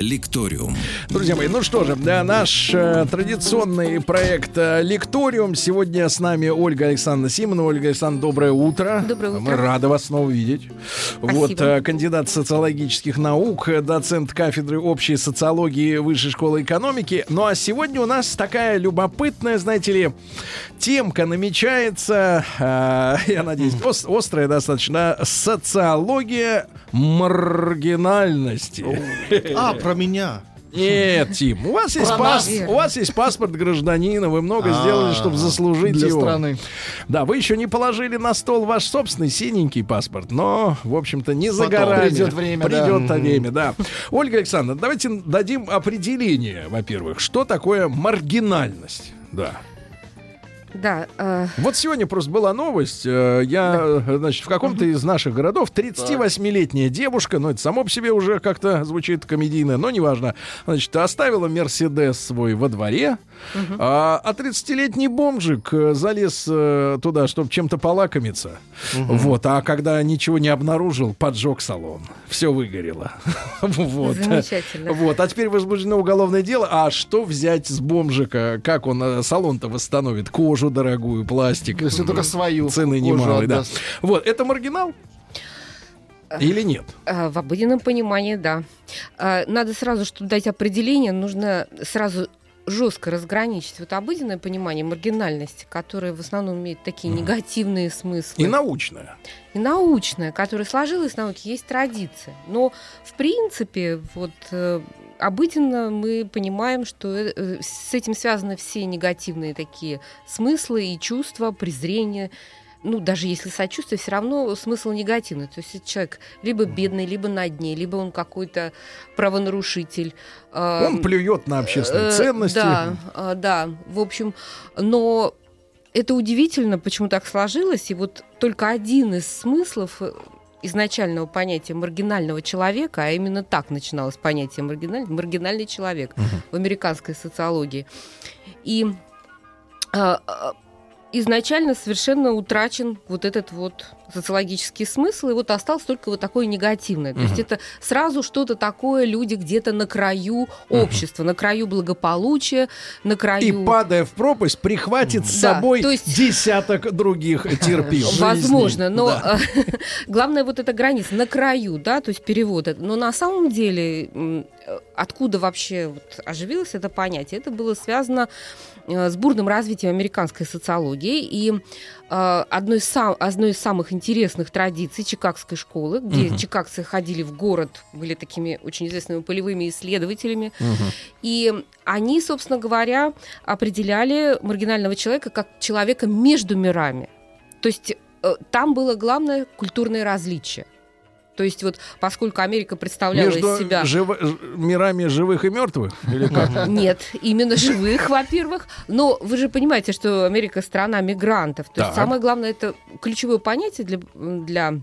Лекториум. Друзья мои, ну что же, да, наш э, традиционный проект э, Лекториум. Сегодня с нами Ольга Александровна Симонова. Ольга Александровна, доброе утро. Доброе утро. Мы рады вас снова видеть. Спасибо. Вот, э, кандидат социологических наук, доцент кафедры общей социологии Высшей школы экономики. Ну а сегодня у нас такая любопытная, знаете ли, темка намечается, э, я надеюсь, ос- острая достаточно, социология маргинальности. А, про меня. Нет, Тим, у вас есть пас- у вас есть паспорт гражданина, вы много А, сделали, чтобы заслужить для его. страны. Да, вы еще не положили на стол ваш собственный синенький паспорт, но, в общем-то, не за Потом. горами. Придет время, да. Придет Мгм. время, да. Ольга Александровна, давайте дадим определение, во-первых, что такое маргинальность. Да. Да, э, Вот сегодня просто была новость. э, Я, э, значит, в каком-то из наших городов 38-летняя девушка, ну, это само по себе уже как-то звучит комедийно, но неважно, значит, оставила Мерседес свой во дворе, а, а 30-летний бомжик э, залез туда, чтобы чем-то полакомиться. Вот, а когда ничего не обнаружил, поджег салон. Все выгорело. Вот. Замечательно. Вот, а теперь возбуждено уголовное дело. А что взять с бомжика? Как он салон-то восстановит? Кожу дорогую, пластик. Если только свою Цены кожу немалые, да. Вот, это маргинал? Или нет? э, в обыденном понимании, да. Э, Надо сразу, чтобы дать определение, нужно сразу жестко разграничить вот обыденное понимание маргинальности, которое в основном имеет такие негативные смыслы. И научное. и научное, которое сложилось в науке, есть традиция. Но, в принципе, вот э, обыденно мы понимаем, что э, э, с этим связаны все негативные такие смыслы и чувства, презрение. Ну, даже если сочувствие, все равно смысл негативный. То есть человек либо бедный, либо на дне, либо он какой-то правонарушитель. э, Он плюет на общественные ценности. Да, да. В общем, но это удивительно, почему так сложилось. И вот только один из смыслов изначального понятия маргинального человека, а именно так начиналось понятие маргинальный, маргинальный человек в американской социологии. И э, изначально совершенно утрачен вот этот вот социологический смысл, и вот осталось только вот такое негативное. То есть это сразу что-то такое, люди где-то на краю общества, на краю благополучия, на И краю... падая в пропасть, прихватит с Да, собой то есть- десяток других терпил. Возможно, но Да. главное вот эта граница на краю, да, то есть перевод. Но на самом деле, откуда вообще вот оживилось это понятие, это было связано э, с бурным развитием американской социологии и э, одной из, сам- одной из самых интересных традиций Чикагской школы, где чикагцы ходили в город, были такими очень известными полевыми исследователями, и они, собственно говоря, определяли маргинального человека как человека между мирами. То есть э, там было главное культурное различие. То есть вот поскольку Америка представляла Между из себя... живо- ж- мирами живых и мертвых? Или как? Нет, именно живых, во-первых. Но вы же понимаете, что Америка страна мигрантов. То есть самое главное, это ключевое понятие для, для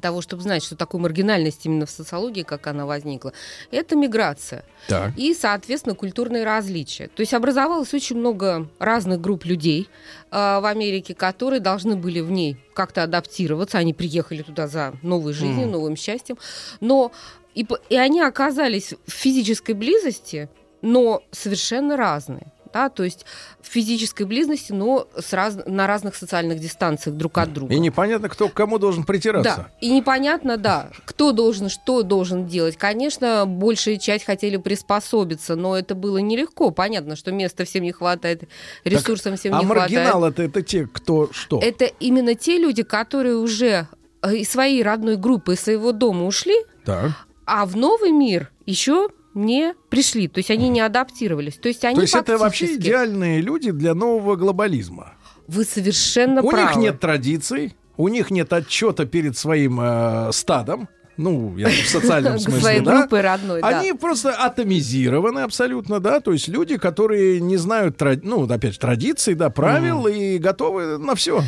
того, чтобы знать, что такое маргинальность именно в социологии, как она возникла, это миграция. Так. и, соответственно, культурные различия. То есть образовалось очень много разных групп людей э, в Америке, которые должны были в ней как-то адаптироваться. Они приехали туда за новой жизнью, новым счастьем. Но и, и они оказались в физической близости, но совершенно разные. Да, то есть в физической близости, но с раз- на разных социальных дистанциях друг от друга. И непонятно, кто к кому должен притираться. Да, и непонятно, да, кто должен, что должен делать. Конечно, большая часть хотели приспособиться, но это было нелегко. Понятно, что места всем не хватает, ресурсов всем а не хватает. маргинал это, это те, кто что? Это именно те люди, которые уже э, из своей родной группы, из своего дома ушли, Так. а в новый мир еще не пришли, то есть они не адаптировались. То есть они То есть это вообще фактически- идеальные люди для нового глобализма. Вы совершенно У правы. них нет традиций, у них нет отчета перед своим э, стадом. Ну, я в социальном смысле, своей да. группой родной, да. Они просто атомизированы абсолютно, да, то есть люди, которые не знают, ну, опять же, традиций, да, правил и готовы на все.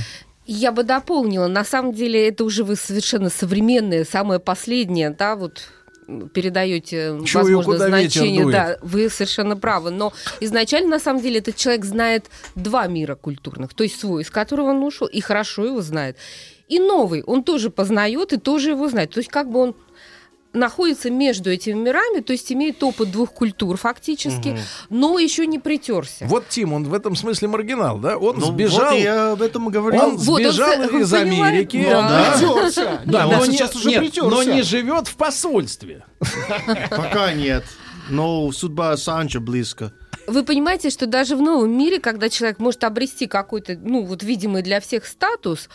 Я бы дополнила. На самом деле это уже вы совершенно современное, самое последнее, да, вот передаете, Чую, возможно, значение. Да, вы совершенно правы. Но изначально, на самом деле, этот человек знает два мира культурных. То есть свой, из которого он ушел, и хорошо его знает. И новый, он тоже познает и тоже его знает. То есть как бы он находится между этими мирами, то есть имеет опыт двух культур фактически, но еще не притерся. Вот Тим, он в этом смысле маргинал, да? Он Ну, сбежал. Вот я об этом говорил. Он Вот он сбежал вы из? Америки. Да. Да. Притерся. Да, но, он не, сейчас уже нет, притерся. но не живет в посольстве. Пока нет. Но судьба Ассанжа близко. Вы понимаете, что даже в новом мире, когда человек может обрести какой-то, ну, вот видимый для всех статус,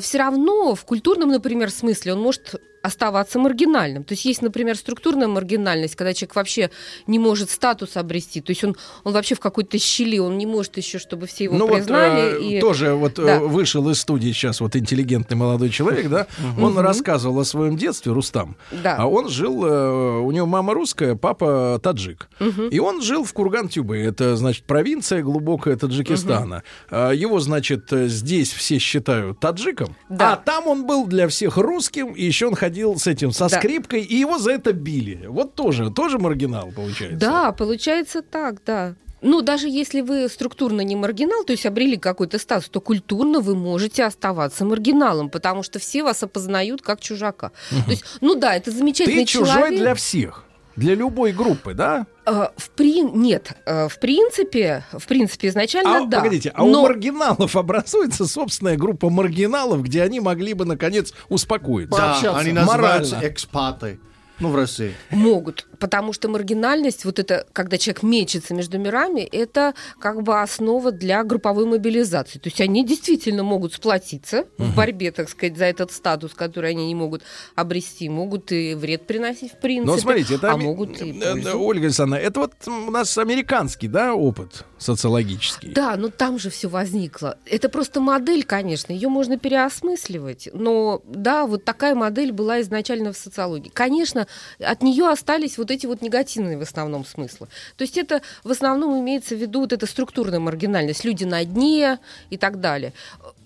все равно в культурном, например, смысле он может оставаться маргинальным. То есть есть, например, структурная маргинальность, когда человек вообще не может статус обрести. То есть он, он вообще в какой-то щели, он не может еще, чтобы все его ну вот признали. э, и... тоже вот э, Да. вышел из студии сейчас вот интеллигентный молодой человек, да, он рассказывал о своем детстве, Рустам. Да. А он жил, э, у него мама русская, папа таджик. И он жил в Курган-Тюбе, это, значит, провинция глубокая Таджикистана. А Его, значит, здесь все считают таджиком, Да. а там он был для всех русским, и еще он ходил с этим, со Да. скрипкой, и его за это били. Вот тоже, тоже маргинал получается. Да, получается так, да. Ну, даже если вы структурно не маргинал, то есть обрели какой-то статус, то культурно вы можете оставаться маргиналом, потому что все вас опознают как чужака. То есть, ну да, это замечательный Ты чужой человек. для всех. Для любой группы, да? Э, В при... Нет, э, в принципе, в принципе, изначально А, да. погодите, а Но у маргиналов образуется собственная группа маргиналов, где они могли бы наконец успокоиться. Да, Пообщаться. они называются Морально. экспаты. Ну, в России. могут, потому что маргинальность, вот это, когда человек мечется между мирами, это как бы основа для групповой мобилизации. То есть они действительно могут сплотиться в борьбе, так сказать, за этот статус, который они не могут обрести, могут и вред приносить в принципе, Но смотрите, это а могут и э, пользу. Ольга Александровна, это вот у нас американский, да, опыт социологический. Да, но там же все возникло. Это просто модель, конечно, ее можно переосмысливать. Но да, вот такая модель была изначально в социологии. Конечно, от нее остались вот эти вот негативные в основном смыслы. То есть это в основном имеется в виду вот эта структурная маргинальность, люди на дне и так далее.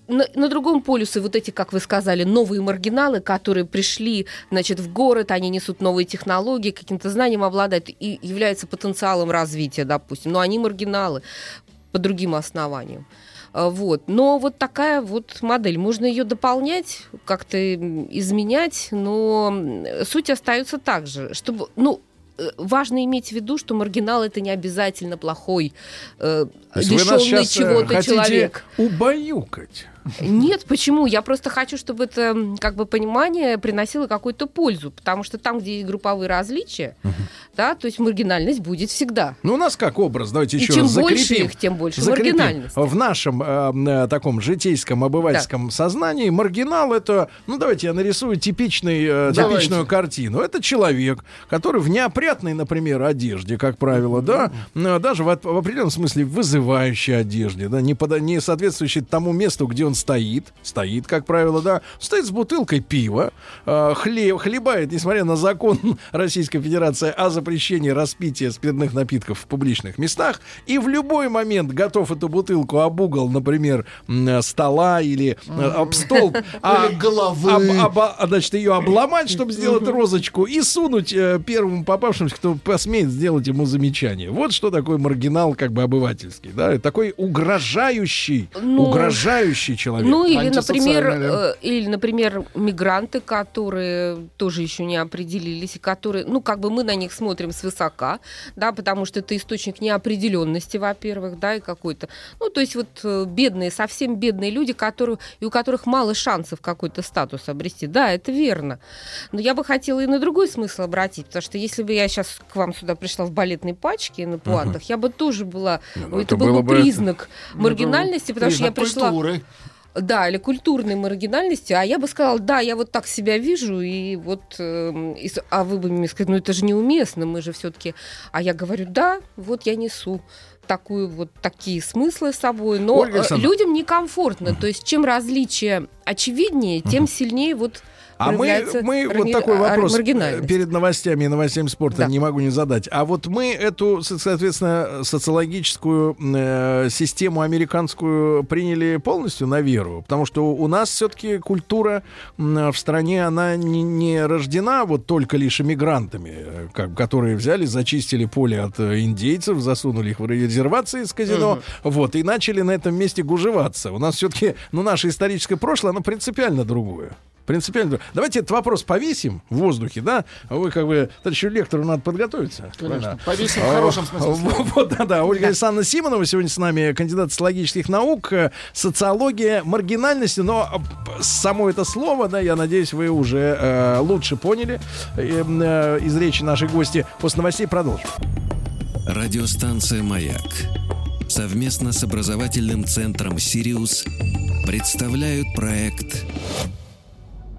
На, на другом полюсе вот эти, как вы сказали, новые маргиналы, которые пришли, значит, в город, они несут новые технологии, каким-то знанием обладают и являются потенциалом развития, допустим. Но они маргиналы по другим основаниям. А, Вот. Но вот такая вот модель. Можно ее дополнять, как-то изменять, но суть остается так же. Чтобы, ну, важно иметь в виду, что маргинал это не обязательно плохой, э, лишенный э, чего-то человек. убаюкать. Нет, почему? Я просто хочу, чтобы это как бы понимание приносило какую-то пользу, потому что там, где есть групповые различия, да, то есть маргинальность будет всегда. Ну, у нас как образ, давайте И еще чем раз больше закрепим. их, тем больше закрепим. маргинальность. В нашем э, э, таком житейском, обывательском сознании маргинал это, ну давайте я нарисую типичный, э, Давайте. типичную картину. Это человек, который в неопрятной, например, одежде, как правило, да, э, даже в, в определенном смысле вызывающей одежде, да, не, пода- не соответствующей тому месту, где он стоит, стоит, как правило, да, стоит с бутылкой пива, э, хлеб, хлебает, несмотря на закон Российской Федерации о запрещении распития спиртных напитков в публичных местах, и в любой момент готов эту бутылку об угол, например, стола или э, об столб, а, головы. об- об- а, значит, ее обломать, чтобы сделать розочку, и сунуть э, первому попавшемуся, кто посмеет сделать ему замечание. Вот что такое маргинал, как бы обывательский, да, такой угрожающий, Ну, угрожающий человек. Ну или, например, э, или, например, мигранты, которые тоже еще не определились, и которые, ну, как бы мы на них смотрим свысока, да, потому что это источник неопределенности, во-первых, да, и какой-то. Ну, то есть вот э, бедные, совсем бедные люди, которые, и у которых мало шансов какой-то статус обрести. Да, это верно. Но я бы хотела и на другой смысл обратить, потому что если бы я сейчас к вам сюда пришла в балетной пачке на пуантах, я бы тоже была... Ну, это, это был бы признак маргинальности, потому что я пришла... культуры. Да, или культурной маргинальности. А я бы сказала, да, я вот так себя вижу, и вот, и с- а вы бы мне сказали, ну это же неуместно, мы же все-таки. А я говорю, да, вот я несу такую вот такие смыслы с собой, но Ольга э, людям некомфортно. То есть чем различие очевиднее, тем сильнее вот А мы, мы вот марги- такой вопрос перед новостями и новостями спорта Да. не могу не задать. А вот мы эту, со- соответственно, социологическую э, систему американскую приняли полностью на веру, потому что у нас все-таки культура в стране она не, не рождена вот только лишь иммигрантами, э, как, которые взяли, зачистили поле от э, индейцев, засунули их в резервации с казино, вот и начали на этом месте гужеваться. У нас все-таки, ну, наше историческое прошлое, оно принципиально другое. Принципиально. Давайте этот вопрос повесим в воздухе, да? Вы как бы, товарищу лектору надо подготовиться. Конечно. Повесим в хорошем смысле слова. Вот, да, да. Ольга Александровна Симонова сегодня с нами, кандидат социологических наук, э, социология маргинальности, но э, само это слово, да, я надеюсь, вы уже э, лучше поняли э, э, из речи нашей гости. После новостей продолжим. Радиостанция «Маяк» совместно с образовательным центром «Сириус» представляют проект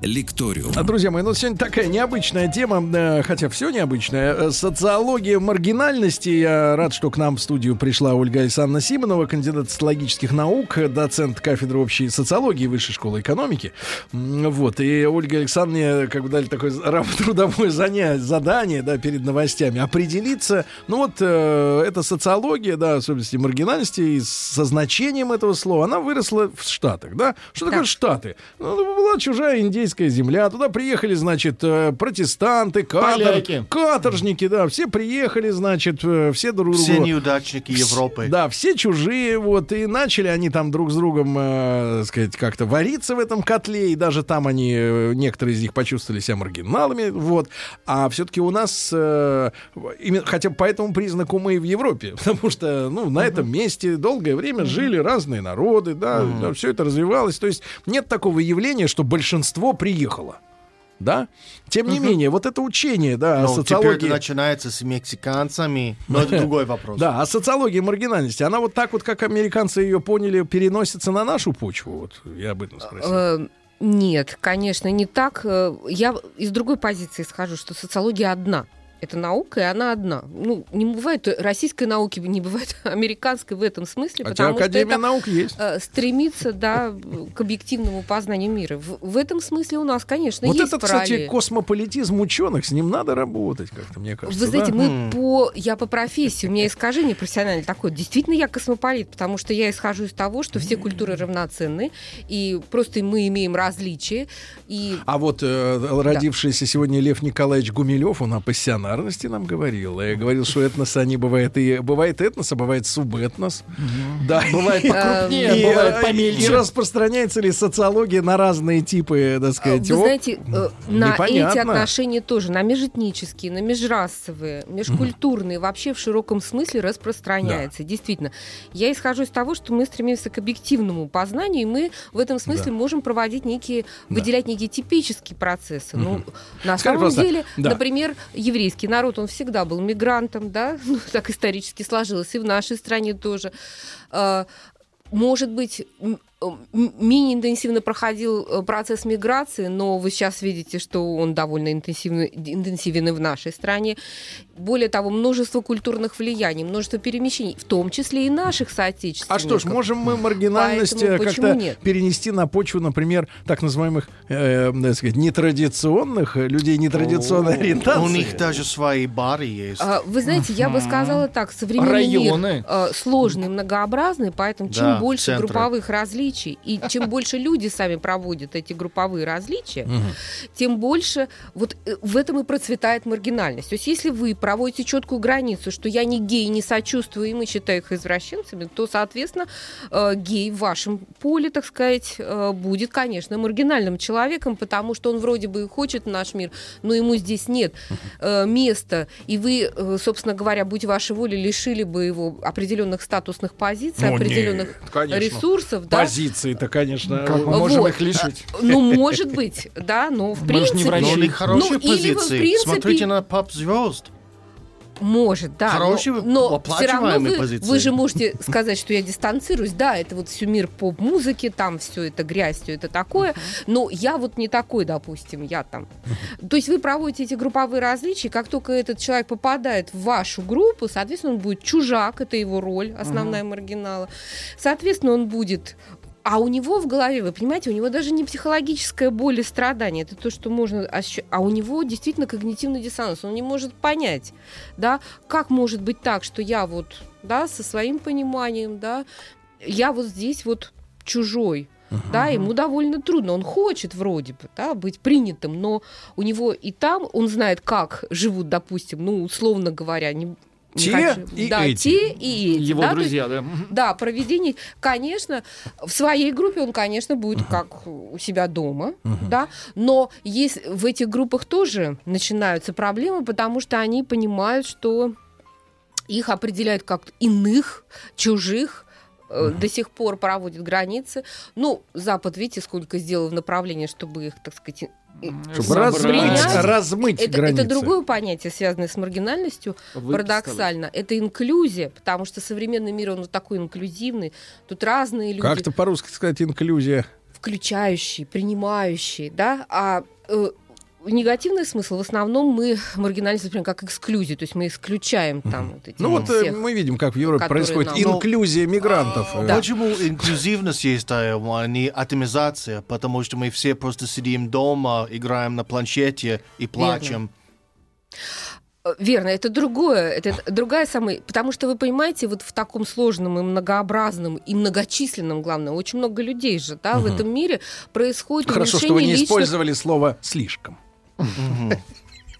«Лекториум». А, Друзья мои, ну сегодня такая необычная тема, э, хотя все необычное. Э, Социология маргинальности. Я рад, что к нам в студию пришла Ольга Александровна Симонова, кандидат социологических наук, доцент кафедры общей социологии Высшей школы экономики. Вот. И Ольга Александровне как бы дали такое трудовое заня- задание, да, перед новостями определиться. Ну вот, э, эта социология, да, особенности маргинальности, и со значением этого слова, она выросла в Штатах, да? Что такое Да. Штаты? Ну, это была чужая индейская земля. Туда приехали, значит, э, протестанты, катор- каторжники, да, все приехали, значит, э, все друг Все неудачники Европы. Да, все чужие, вот, и начали они там друг с другом, э, сказать, как-то вариться в этом котле, и даже там они, э, некоторые из них почувствовали себя маргиналами, вот. А все-таки у нас, э, именно, хотя по этому признаку мы и в Европе, потому что, ну, на этом месте долгое время жили разные народы, да, все это развивалось, то есть нет такого явления, что большинство приехало. Да? Тем не менее, вот это учение, да, о Но теперь социологии. это начинается с мексиканцами, но это другой вопрос. Да, а социология маргинальности, она вот так вот, как американцы ее поняли, переносится на нашу почву. Вот я об этом спросил. Э, Нет, конечно, не так. Э, Я из другой позиции схожу, что социология одна. Это наука, и она одна. Ну, не бывает российской науки, не бывает американской в этом смысле, Хотя потому что Академия это наук есть. э, стремится, да, к объективному познанию мира. В, в этом смысле у нас, конечно, Вот есть этот, кстати, параллель. космополитизм ученых, с ним надо работать как-то, мне кажется. Вы знаете, да? мы М. по... Я по профессии, у меня искажение профессиональное такое. Действительно, я космополит, потому что я исхожу из того, что все культуры равноценны, и просто мы имеем различия. И А вот э, родившийся сегодня Лев Николаевич Гумилев, он о пассионарности нам говорил. И говорил, что этносы, они бывают и бывает этнос, а бывает субэтнос. Да. Бывает покрупнее, И, бывает э, помельче. И распространяется ли социология на разные типы, так Вы сказать, оп- знаете, э, на эти отношения тоже, на межэтнические, на межрасовые, межкультурные, вообще в широком смысле распространяется. Действительно. Я исхожу из того, что мы стремимся к объективному познанию, и мы в этом смысле можем проводить некие, выделять некие типические процессы. Ну, на Скажи, самом деле, да. например, еврейский народ, он всегда был мигрантом, да, ну, так исторически сложилось, и в нашей стране тоже. А, может быть, менее интенсивно проходил э, процесс миграции, но вы сейчас видите, что он довольно интенсивно, интенсивен и в нашей стране. Более того, множество культурных влияний, множество перемещений, в том числе и наших соотечественников. А что ж, можем мы маргинальность э, как-то перенести на почву, например, так называемых, э, так сказать, нетрадиционных э, людей нетрадиционной ориентации? У них даже свои бары есть. А, Вы знаете, я бы сказала так, современный Районы. мир э, сложный, многообразный, поэтому чем Да, больше центры. групповых различий и чем больше люди сами проводят эти групповые различия, тем больше вот э, в этом и процветает маргинальность. То есть если вы проводите четкую границу, что я не гей, не сочувствую, и мы считаем их извращенцами, то, соответственно, э, гей в вашем поле, так сказать, э, будет, конечно, маргинальным человеком, потому что он вроде бы и хочет наш мир, но ему здесь нет места, и вы, собственно говоря, будь вашей воли, лишили бы его определенных статусных позиций, Ну, определенных нет, конечно. ресурсов, да? Позиции-то, конечно. Как мы можем Вот. их лишить? Ну, может быть, да, но в Мы не принципе... врачи. Но у них хорошие ну, или вы, в позиции. принципе, Смотрите на поп-звезд. Может, да. Хорошие, но, но все равно вы, позиции. вы же можете сказать, что я дистанцируюсь. Да, это вот всю мир поп-музыки, там все это грязь, все это такое. Но я вот не такой, допустим, я там. То есть вы проводите эти групповые различия, как только этот человек попадает в вашу группу, соответственно, он будет чужак, это его роль, основная маргинала. Соответственно, он будет а у него в голове, вы понимаете, у него даже не психологическая боль и страдание, это то, что можно ощущать, а у него действительно когнитивный диссонанс, он не может понять, да, как может быть так, что я вот, да, со своим пониманием, да, я вот здесь вот чужой, да, ему довольно трудно. Он хочет вроде бы, да, быть принятым, но у него и там он знает, как живут, допустим, ну, условно говоря, не Те хочу- и да, эти. те и эти. Его да, друзья, да. да, проведение, конечно, в своей группе он, конечно, будет как у себя дома, да, но есть в этих группах тоже начинаются проблемы, потому что они понимают, что их определяют как иных, чужих, э, до сих пор проводят границы. Ну, Запад, видите, сколько сделал в направлении, чтобы их, так сказать, Чтобы размыть, размыть это, границы. это другое понятие, связанное с маргинальностью, парадоксально. Это инклюзия, потому что современный мир, он вот такой инклюзивный. Тут разные люди, Как-то по-русски сказать инклюзия. включающие, принимающие, да, а э, негативный смысл в основном мы маргинальность воспринимаем как эксклюзию, то есть мы исключаем там вот эти Ну вот э, всех. мы видим, как в Европе происходит нам- инклюзия мигрантов. Э, Да. Почему инклюзивность есть, а не атомизация? Потому что мы все просто сидим дома, играем на планшете и плачем. Э, Верно, это другое, это другая самая, потому что вы понимаете, вот в таком сложном и многообразном и многочисленном, главное, очень много людей же, да, в этом мире происходит Хорошо, что вы не личных использовали слово слишком.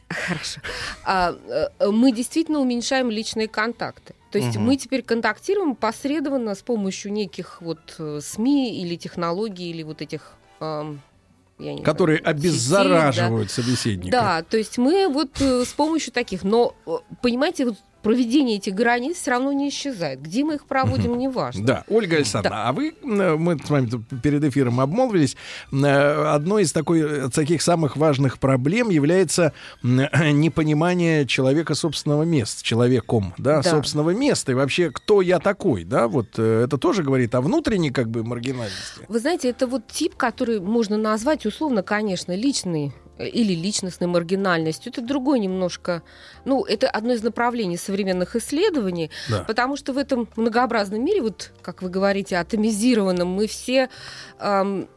Хорошо. А, э, мы действительно уменьшаем личные контакты. То есть Мгм. мы теперь контактируем посредственно с помощью неких вот э, СМИ или технологий или вот этих я не Которые знаю, сетей, обеззараживают собеседника. Да, то есть мы вот э, с помощью таких, но понимаете, вот проведение этих границ все равно не исчезает. Где мы их проводим, неважно. Да, Ольга Александровна, а вы, э, мы с вами перед эфиром обмолвились, э, одной из такой, э, таких самых важных проблем является непонимание человека собственного места, человеком, да, Да. собственного места и вообще, кто я такой, да, вот это тоже говорит о внутренней как бы маргинальности. Вы знаете, это вот тип, который можно назвать условно, конечно, личный или личностной маргинальностью. Это другой немножко, ну, это одно из направлений современных исследований, Да. потому что в этом многообразном мире, вот, как вы говорите, атомизированном, мы все ам,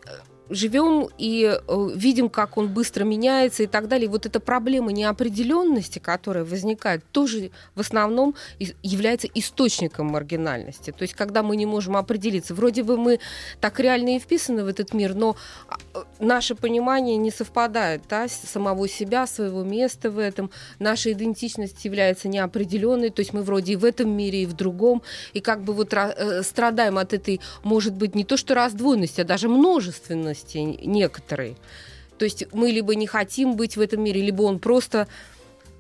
живем и э, видим, как он быстро меняется и так далее. Вот эта проблема неопределенности, которая возникает, тоже в основном является источником маргинальности. То есть, когда мы не можем определиться, вроде бы мы так реально и вписаны в этот мир, но а, наше понимание не совпадает да, с самого себя, своего места в этом. Наша идентичность является неопределенной, то есть мы вроде и в этом мире, и в другом, и как бы вот э, страдаем от этой, может быть, не то что раздвоенности, а даже множественности н- некоторой. То есть мы либо не хотим быть в этом мире, либо он просто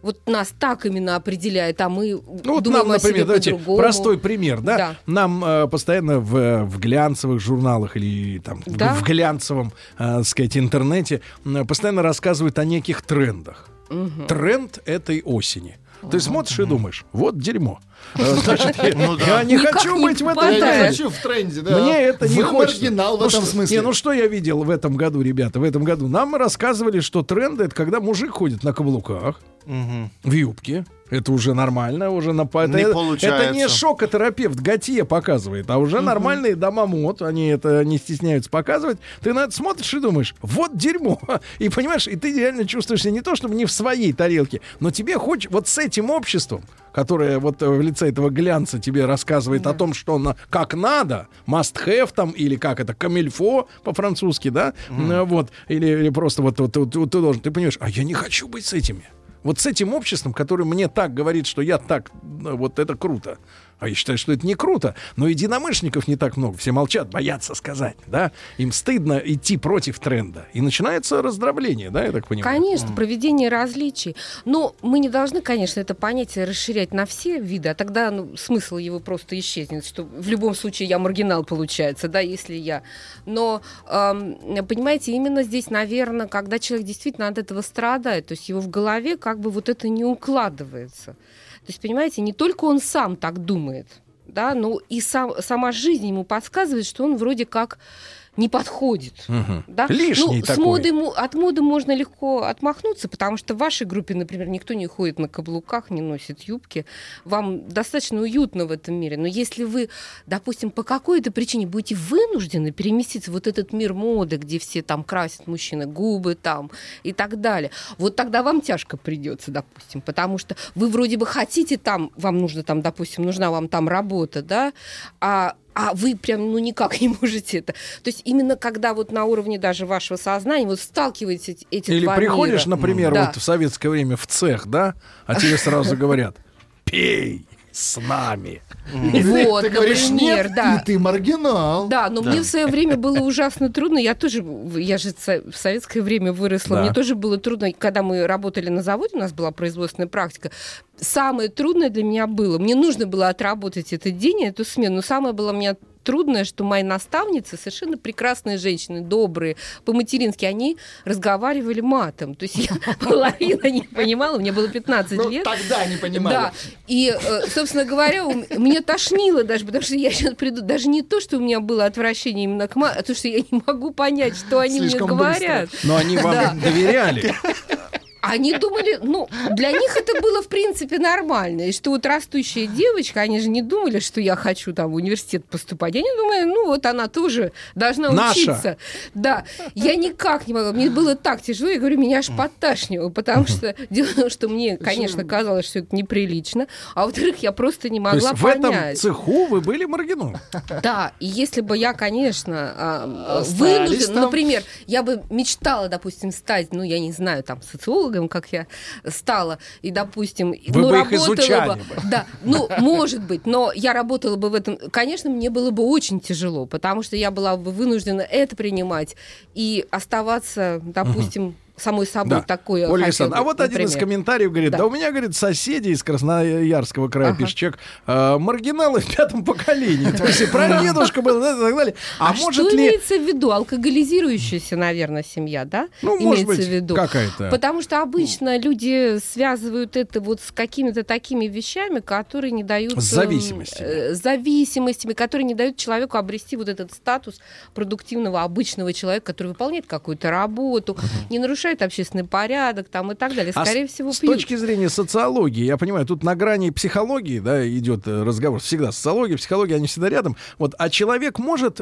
вот нас так именно определяет, а мы Ну вот думаем нам, о например, давайте по-другому. простой пример, да? Да. Нам э, постоянно в, в глянцевых журналах или там в- Да. в глянцевом, э, сказать, интернете постоянно рассказывают о неких трендах. Мгм. Тренд этой осени. Ты смотришь и думаешь, вот дерьмо. Значит, Ну я не хочу быть в этом Я не попадает. тренде. хочу в тренде, да. Мне это не хочется. в Ну этом смысле. Не, ну что я видел в этом году, ребята, в этом году? Нам рассказывали, что тренды это когда мужик ходит на каблуках, в юбке. Это уже нормально, уже на это, Не это получается. не шокотерапевт Готье показывает, а уже нормальные дома мод, они это не стесняются показывать. Ты на это смотришь и думаешь, вот дерьмо. И понимаешь, и ты реально чувствуешь себя не то, чтобы не в своей тарелке, но тебе хочешь вот с этим обществом, которое вот э, в лице этого глянца тебе рассказывает о том, что на, как надо, must have там, или как это, камильфо по-французски, да, М, вот, или, или просто вот, вот- вот ты должен, ты понимаешь, а я не хочу быть с этими. Вот с этим обществом, которое мне так говорит, что я так, э, вот это круто. А я считаю, что это не круто. Но единомышленников не так много. Все молчат, боятся сказать, да. Им стыдно идти против тренда. И начинается раздробление, да, я так понимаю? Конечно, проведение различий. Но мы не должны, конечно, это понятие расширять на все виды, а тогда ну, смысл его просто исчезнет, что в любом случае я маргинал получается, да, если я. Но, эм, понимаете, именно здесь, наверное, когда человек действительно от этого страдает, то есть его в голове как бы вот это не укладывается. То есть, понимаете, не только он сам так думает, да, но и сам, сама жизнь ему подсказывает, что он вроде как не подходит. Мгм. Да? Лишний ну, с такой. моды, мо- от моды можно легко отмахнуться, потому что в вашей группе, например, никто не ходит на каблуках, не носит юбки. Вам достаточно уютно в этом мире. Но если вы, допустим, по какой-то причине будете вынуждены переместиться в вот этот мир моды, где все там красят мужчины губы там и так далее, вот тогда вам тяжко придется, допустим, потому что вы вроде бы хотите там, вам нужно там, допустим, нужна вам там работа, да, а а вы прям ну никак не можете это. То есть именно когда вот на уровне даже вашего сознания вот сталкиваетесь эти Или два приходишь, мира. например, Да. вот в советское время в цех, да, а тебе сразу говорят, пей с нами. Вот, Ты говоришь например, нет, да. и ты маргинал. Да, но мне в свое время было ужасно трудно. Я тоже, я же в советское время выросла. Да. Мне тоже было трудно, когда мы работали на заводе, у нас была производственная практика. Самое трудное для меня было, мне нужно было отработать этот день, эту смену. Но самое было мне трудное, что мои наставницы, совершенно прекрасные женщины, добрые, по-матерински, они разговаривали матом. То есть я половина не понимала, мне было 15 Ну, лет. тогда не понимали. Да, и, э, собственно говоря, мне тошнило даже, потому что я сейчас приду, даже не то, что у меня было отвращение именно к ма, а то, что я не могу понять, что они Слишком мне говорят. Но они вам Да. доверяли. Они думали, ну, для них это было, в принципе, нормально. И что вот растущая девочка, они же не думали, что я хочу там в университет поступать. Они думали, ну, вот она тоже должна Наша. учиться. Да. Я никак не могла. Мне было так тяжело. Я говорю, меня аж подташнило, потому что дело в том, что мне, конечно, казалось, что это неприлично. А во-вторых, я просто не То могла есть в этом понять. цеху вы были маргином. Да, и если бы я, конечно, а, Остались вынуждена, например, я бы мечтала, допустим, стать, ну, я не знаю, там, социологом, как я стала, и, допустим, Вы ну, бы их изучали бы, бы. да, ну, может быть, но я работала бы в этом, конечно, мне было бы очень тяжело, потому что я была бы вынуждена это принимать и оставаться, допустим, самой собой Да. такое. Ольга бы, а вот один из например. комментариев говорит, да. Да. у меня, говорит, соседи из Красноярского края, Ага. пишет человек, «э, маргиналы в пятом поколении. То есть и прадедушка был, и так далее. А, А, может что ли... имеется в виду? Алкоголизирующаяся, наверное, семья, да? Ну, может имеется быть, в виду. какая-то. Потому что обычно люди связывают это вот с какими-то такими вещами, которые не дают... С эм, зависимостями. э, зависимостями, которые не дают человеку обрести вот этот статус продуктивного обычного человека, который выполняет какую-то работу, не нарушает общественный порядок там и так далее. А Скорее с, всего, с пьют. точки зрения социологии, я понимаю, тут на грани психологии, да, идет э, разговор. Всегда социология, психология, они всегда рядом. Вот, а человек может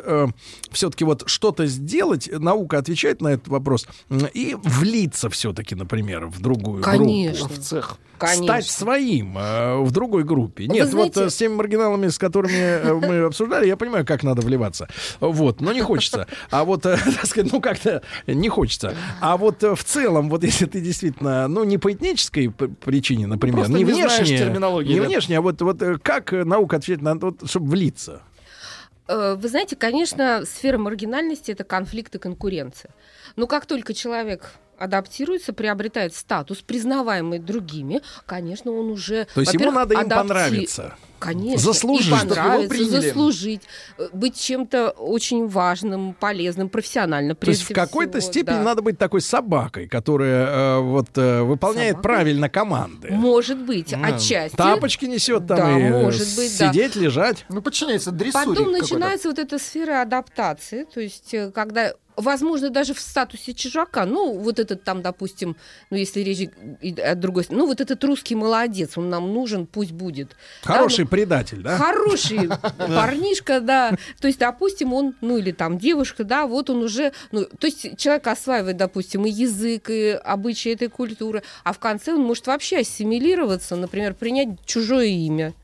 все-таки вот что-то сделать, наука отвечает на этот вопрос, и влиться все-таки, например, в другую Конечно. группу. В цех. Конечно. Стать своим э, в другой группе. Вы Нет, знаете- вот э, с теми маргиналами, с которыми э, мы обсуждали, я понимаю, как надо вливаться. Вот, но не хочется. А вот, э, так сказать, ну как-то не хочется. А вот э, в целом, вот если ты действительно, ну не по этнической причине, например, просто не не внешне, не да. внешне, а вот, вот как наука отвечает на вот, чтобы влиться? Вы знаете, конечно, сфера маргинальности это конфликт и конкуренция. Но как только человек адаптируется, приобретает статус, признаваемый другими, конечно, он уже... То есть ему надо им адапти- понравиться. Конечно. Заслужить, И понравиться, приняли. заслужить, э, быть чем-то очень важным, полезным, профессионально. То есть в какой-то степени да. надо быть такой собакой, которая э, вот э, выполняет Собакой? правильно команды. Может быть, Да. отчасти. Тапочки несет там Да, и может быть, да. сидеть, лежать. Ну, подчиняется дрессуре Потом какой-то. начинается вот эта сфера адаптации, то есть э, когда возможно, даже в статусе чужака, ну, вот этот там, допустим, ну, если речь от другой ну, вот этот русский молодец, он нам нужен, пусть будет. Да, Хороший ну, предатель, да? Хороший парнишка, да. То есть, допустим, он, ну или там девушка, да, вот он уже, ну, то есть человек осваивает, допустим, и язык, и обычаи этой культуры, а в конце он может вообще ассимилироваться, например, принять чужое имя.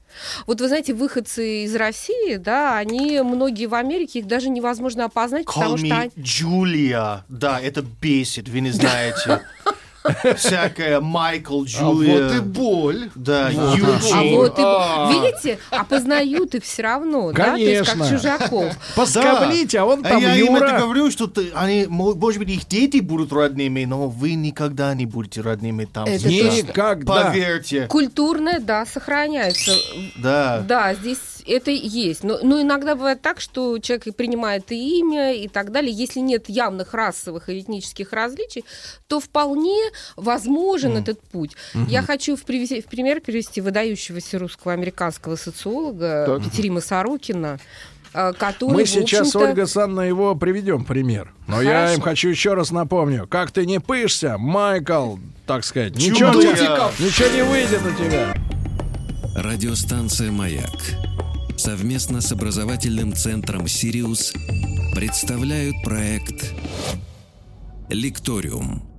Вот вы знаете, выходцы из России, да, они многие в Америке, их даже невозможно опознать, потому Call что me они- Джулия. Да, это бесит, вы не знаете. Всякая Майкл, А Джулия. вот и боль. Да, А Юджин. вот и, А. видите, опознают их все равно, да, то есть как Конечно. чужаков. Поскоблите, а он А там я им это Юра. говорю, что ты- они, мо- может быть, их дети будут родными, но вы никогда не будете родными там. Это. Никогда. Поверьте. Культурное, да, сохраняется. Да. Да, здесь это есть. Но, но иногда бывает так, что человек и принимает и имя, и так далее. Если нет явных расовых и этнических различий, то вполне возможен этот путь. Я хочу в, привези- в пример привести выдающегося русского американского социолога Так. Петерима Сорокина. э, который, Мы сейчас, Ольга Санна, его приведем пример. Но я Хорошо. им хочу еще раз напомню. Как ты не пышься, Майкл, так сказать. Ничего, ничего не выйдет у тебя. Радиостанция «Маяк» совместно с образовательным центром «Сириус» представляют проект «Лекториум».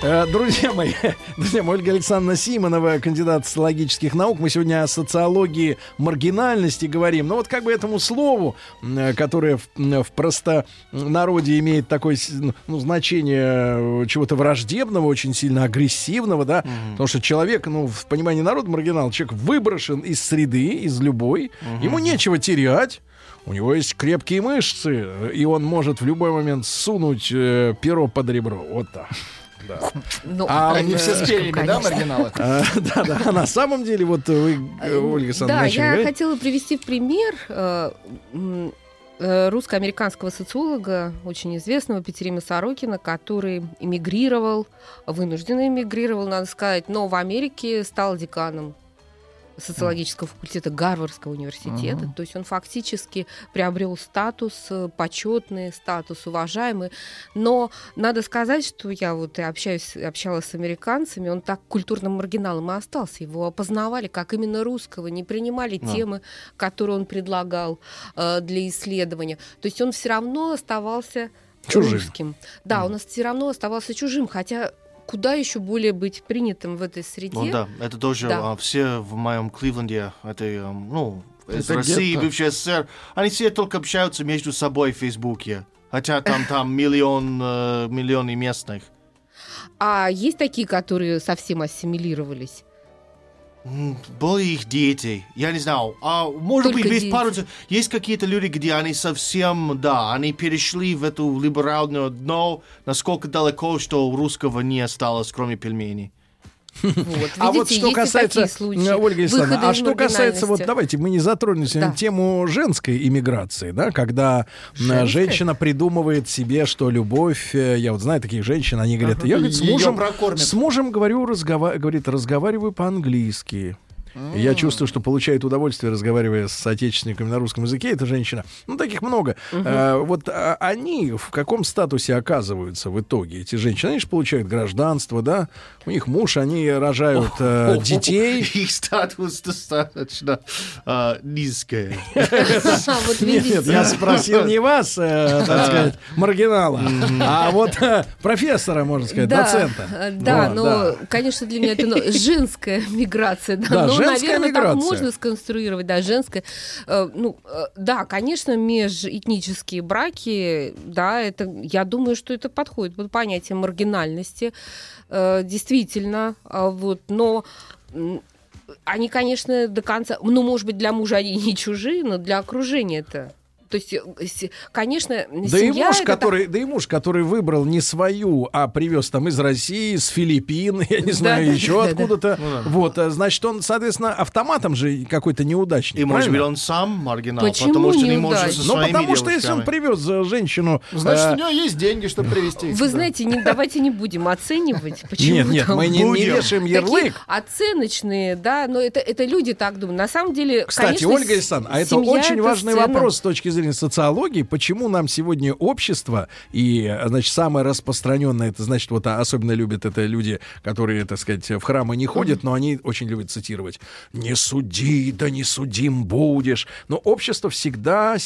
Э, Друзья мои, друзья мои, Ольга Александровна Симонова, кандидат социологических наук. Мы сегодня о социологии маргинальности говорим. Но вот как бы этому слову, э, которое в, в простонародье имеет такое с- ну, значение э, чего-то враждебного, очень сильно агрессивного, да, потому что человек, ну, в понимании народа маргинал, человек выброшен из среды, из любой, ему нечего терять. У него есть крепкие мышцы, и он может в любой момент сунуть э, перо под ребро. Вот так. Да. ну, А Они э, все с перьями, да, маргиналы? Да, да. А на самом деле, вот вы, э, Ольга Александровна, Да, я хотела привести в пример э, э, русско-американского социолога, очень известного Петерима Сорокина, который эмигрировал, вынужденно эмигрировал, надо сказать, но в Америке стал деканом социологического факультета Гарвардского университета. Ага. То есть он фактически приобрел статус э, почетный, статус уважаемый. Но надо сказать, что я вот и общаюсь, общалась с американцами, он так культурным маргиналом и остался. Его опознавали как именно русского, не принимали Да. темы, которые он предлагал э, для исследования. То есть он все равно оставался Чужим. русским. Да, он все равно оставался чужим, хотя куда еще более быть принятым в этой среде. Ну да, это тоже Да. а, все в моем Кливленде, это, эм, ну, из Это России, гетто. бывший СССР, они все только общаются между собой в Фейсбуке. Хотя там, там миллион, э, миллионы местных. А есть такие, которые совсем ассимилировались? М, Были их дети, я не знаю. А может Только быть, есть дети. пару... Есть какие-то люди, где они совсем, да, они перешли в эту либеральную дно, насколько далеко, что у русского не осталось, кроме пельменей. Вот, А вот видите, что есть и касается, э, Ольга Александровна, а что касается, вот давайте мы не затронем сегодня Да. тему женской иммиграции, да, когда э, Женской? женщина придумывает себе, что любовь, э, я вот знаю таких женщин, они говорят, я говорит, с мужем, с мужем говорю, разгова- говорит, разговариваю по-английски. И Я чувствую, что получает удовольствие, разговаривая с отечественниками на русском языке. Эта женщина, ну таких много. Э, вот а, они в каком статусе оказываются в итоге? Эти женщины, они же получают гражданство, да? У них муж, они рожают э, детей. Их статус достаточно а, низкий. Нет, я спросил не вас, э, так сказать, маргинала, а вот э, профессора, можно сказать, доцента. э, Да, но, конечно, для меня это ну, женская миграция. Да, женская наверное, миграция. так можно сконструировать, да, женская. Э, Ну, э, да, конечно, межэтнические браки, да, это, я думаю, что это подходит под понятие маргинальности, э, действительно, вот, но они, конечно, до конца, ну, может быть, для мужа они не чужие, но для окружения это. То есть, э, конечно, Да и семья муж, это так- который, да и муж, который выбрал не свою, а привез там из России, с Филиппин, я не знаю, да, еще да, да. откуда-то. Ну да. Вот, э, значит, он, соответственно, автоматом же какой-то неудачник. И может быть он сам маргинал, Почему потому что не может неудачник? со Ну, потому что если он привез э, женщину... Значит, э, у него есть деньги, чтобы привезти. Вы Да. знаете, не, давайте не будем оценивать. Почему Нет, нет, мы не, вешаем такие ярлык. оценочные, да, но это, это люди так думают. На самом деле, Кстати, конечно, Ольга Александровна, а это очень важный вопрос с точки зрения социологии. Почему нам сегодня общество, и, значит, самое распространенное, это, значит, вот особенно любят это люди, которые, так сказать, в храмы не ходят, но они очень любят цитировать. «Не суди, да не судим будешь». Но общество всегда э,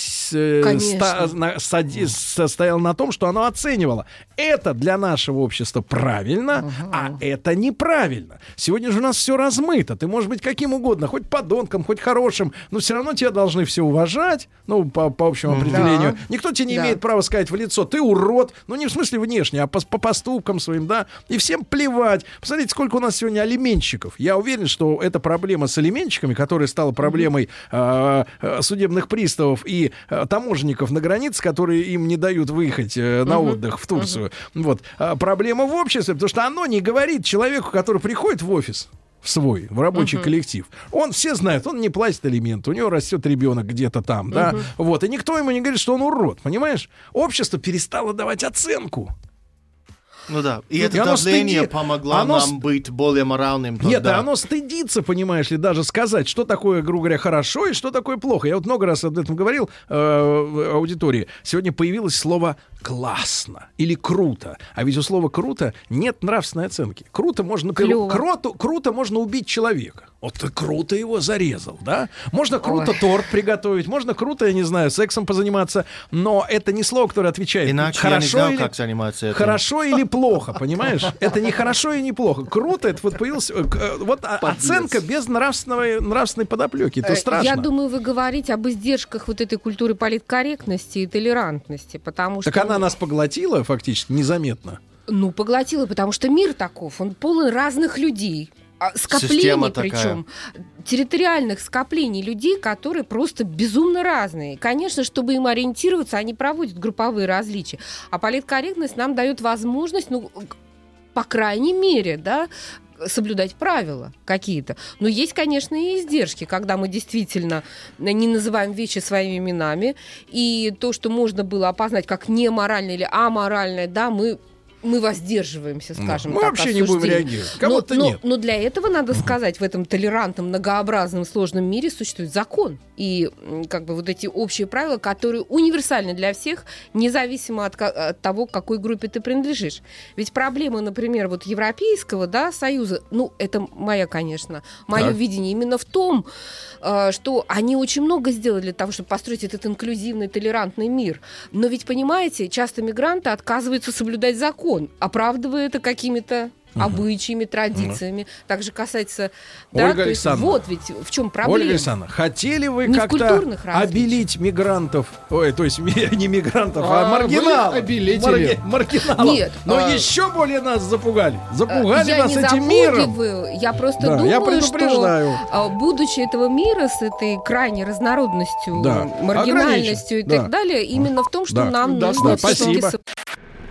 ста- на- сади- состояло на том, что оно оценивало. Это для нашего общества правильно, а это неправильно. Сегодня же у нас все размыто. Ты можешь быть каким угодно, хоть подонком, хоть хорошим, но все равно тебя должны все уважать, ну, по, по общему определению. Никто тебе не Да. имеет права сказать в лицо, ты урод, ну, не в смысле внешне, а по, по поступкам своим, да, и всем плевать. Посмотрите, сколько у нас сегодня алименщиков. Я уверен, что эта проблема с алименщиками, которая стала проблемой э, э, судебных приставов и э, таможенников на границе, которые им не дают выехать э, на отдых в Турцию. Вот. А проблема в обществе, потому что оно не говорит человеку, который приходит в офис, в свой, в рабочий коллектив. Он все знает, он не платит алименты, у него растет ребенок где-то там, да, вот, и никто ему не говорит, что он урод, понимаешь? Общество перестало давать оценку. Ну да. И, И это оно давление стыди- помогло оно нам быть более моральным. Нет, тогда. а оно стыдится, понимаешь ли, даже сказать, что такое, грубо говоря, хорошо и что такое плохо. Я вот много раз об этом говорил э, в аудитории. Сегодня появилось слово классно или круто. А ведь у слова круто нет нравственной оценки. Круто можно, например, круто, круто можно убить человека. Вот ты круто его зарезал, да? Можно круто Ой. торт приготовить, можно круто, я не знаю, сексом позаниматься, но это не слово, которое отвечает. Иначе я не хорошо знал, или как заниматься этим. Хорошо или плохо, понимаешь? Это не хорошо и не плохо. Круто, это вот появилась э, э, вот о- оценка без нравственного, нравственной подоплеки. Это Э, страшно. Я думаю, вы говорите об издержках вот этой культуры политкорректности и толерантности, потому Так что... она нас поглотила фактически незаметно. Ну, поглотила, потому что мир таков, он полон разных людей. а, Скоплений причем, территориальных скоплений людей, которые просто безумно разные. Конечно, чтобы им ориентироваться, они проводят групповые различия. А политкорректность нам дает возможность, ну, по крайней мере, да, соблюдать правила какие-то. Но есть, конечно, и издержки, когда мы действительно не называем вещи своими именами, и то, что можно было опознать как неморальное или аморальное, да, мы мы воздерживаемся, скажем Мы так, вообще не будем реагировать. Но, Кого-то но- нет. но для этого надо сказать, в этом толерантном, многообразном, сложном мире существует закон. И как бы вот эти общие правила, которые универсальны для всех, независимо от, от того, к какой группе ты принадлежишь. Ведь проблема, например, вот Европейского да, Союза, ну, это моя, конечно, мое Так. видение именно в том, э, что они очень много сделали для того, чтобы построить этот инклюзивный, толерантный мир. Но ведь, понимаете, часто мигранты отказываются соблюдать закон, оправдывая это какими-то обычаями, традициями. Также касается... да, Ольга Александровна. Вот ведь в чем проблема. Ольга Александровна, хотели вы как-то обелить мигрантов, ой, то есть не мигрантов, а, А, маргиналов, обелители. Марги- маргиналов. Нет, Но а- еще более нас запугали. Запугали я нас не этим миром. я просто Да, думаю, я что предупреждаю. а, будучи этого мира с этой крайней разнородностью, Да, маргинальностью и ограничен, так да. далее, именно в том, что Да. нам Да, нужно да, спасибо.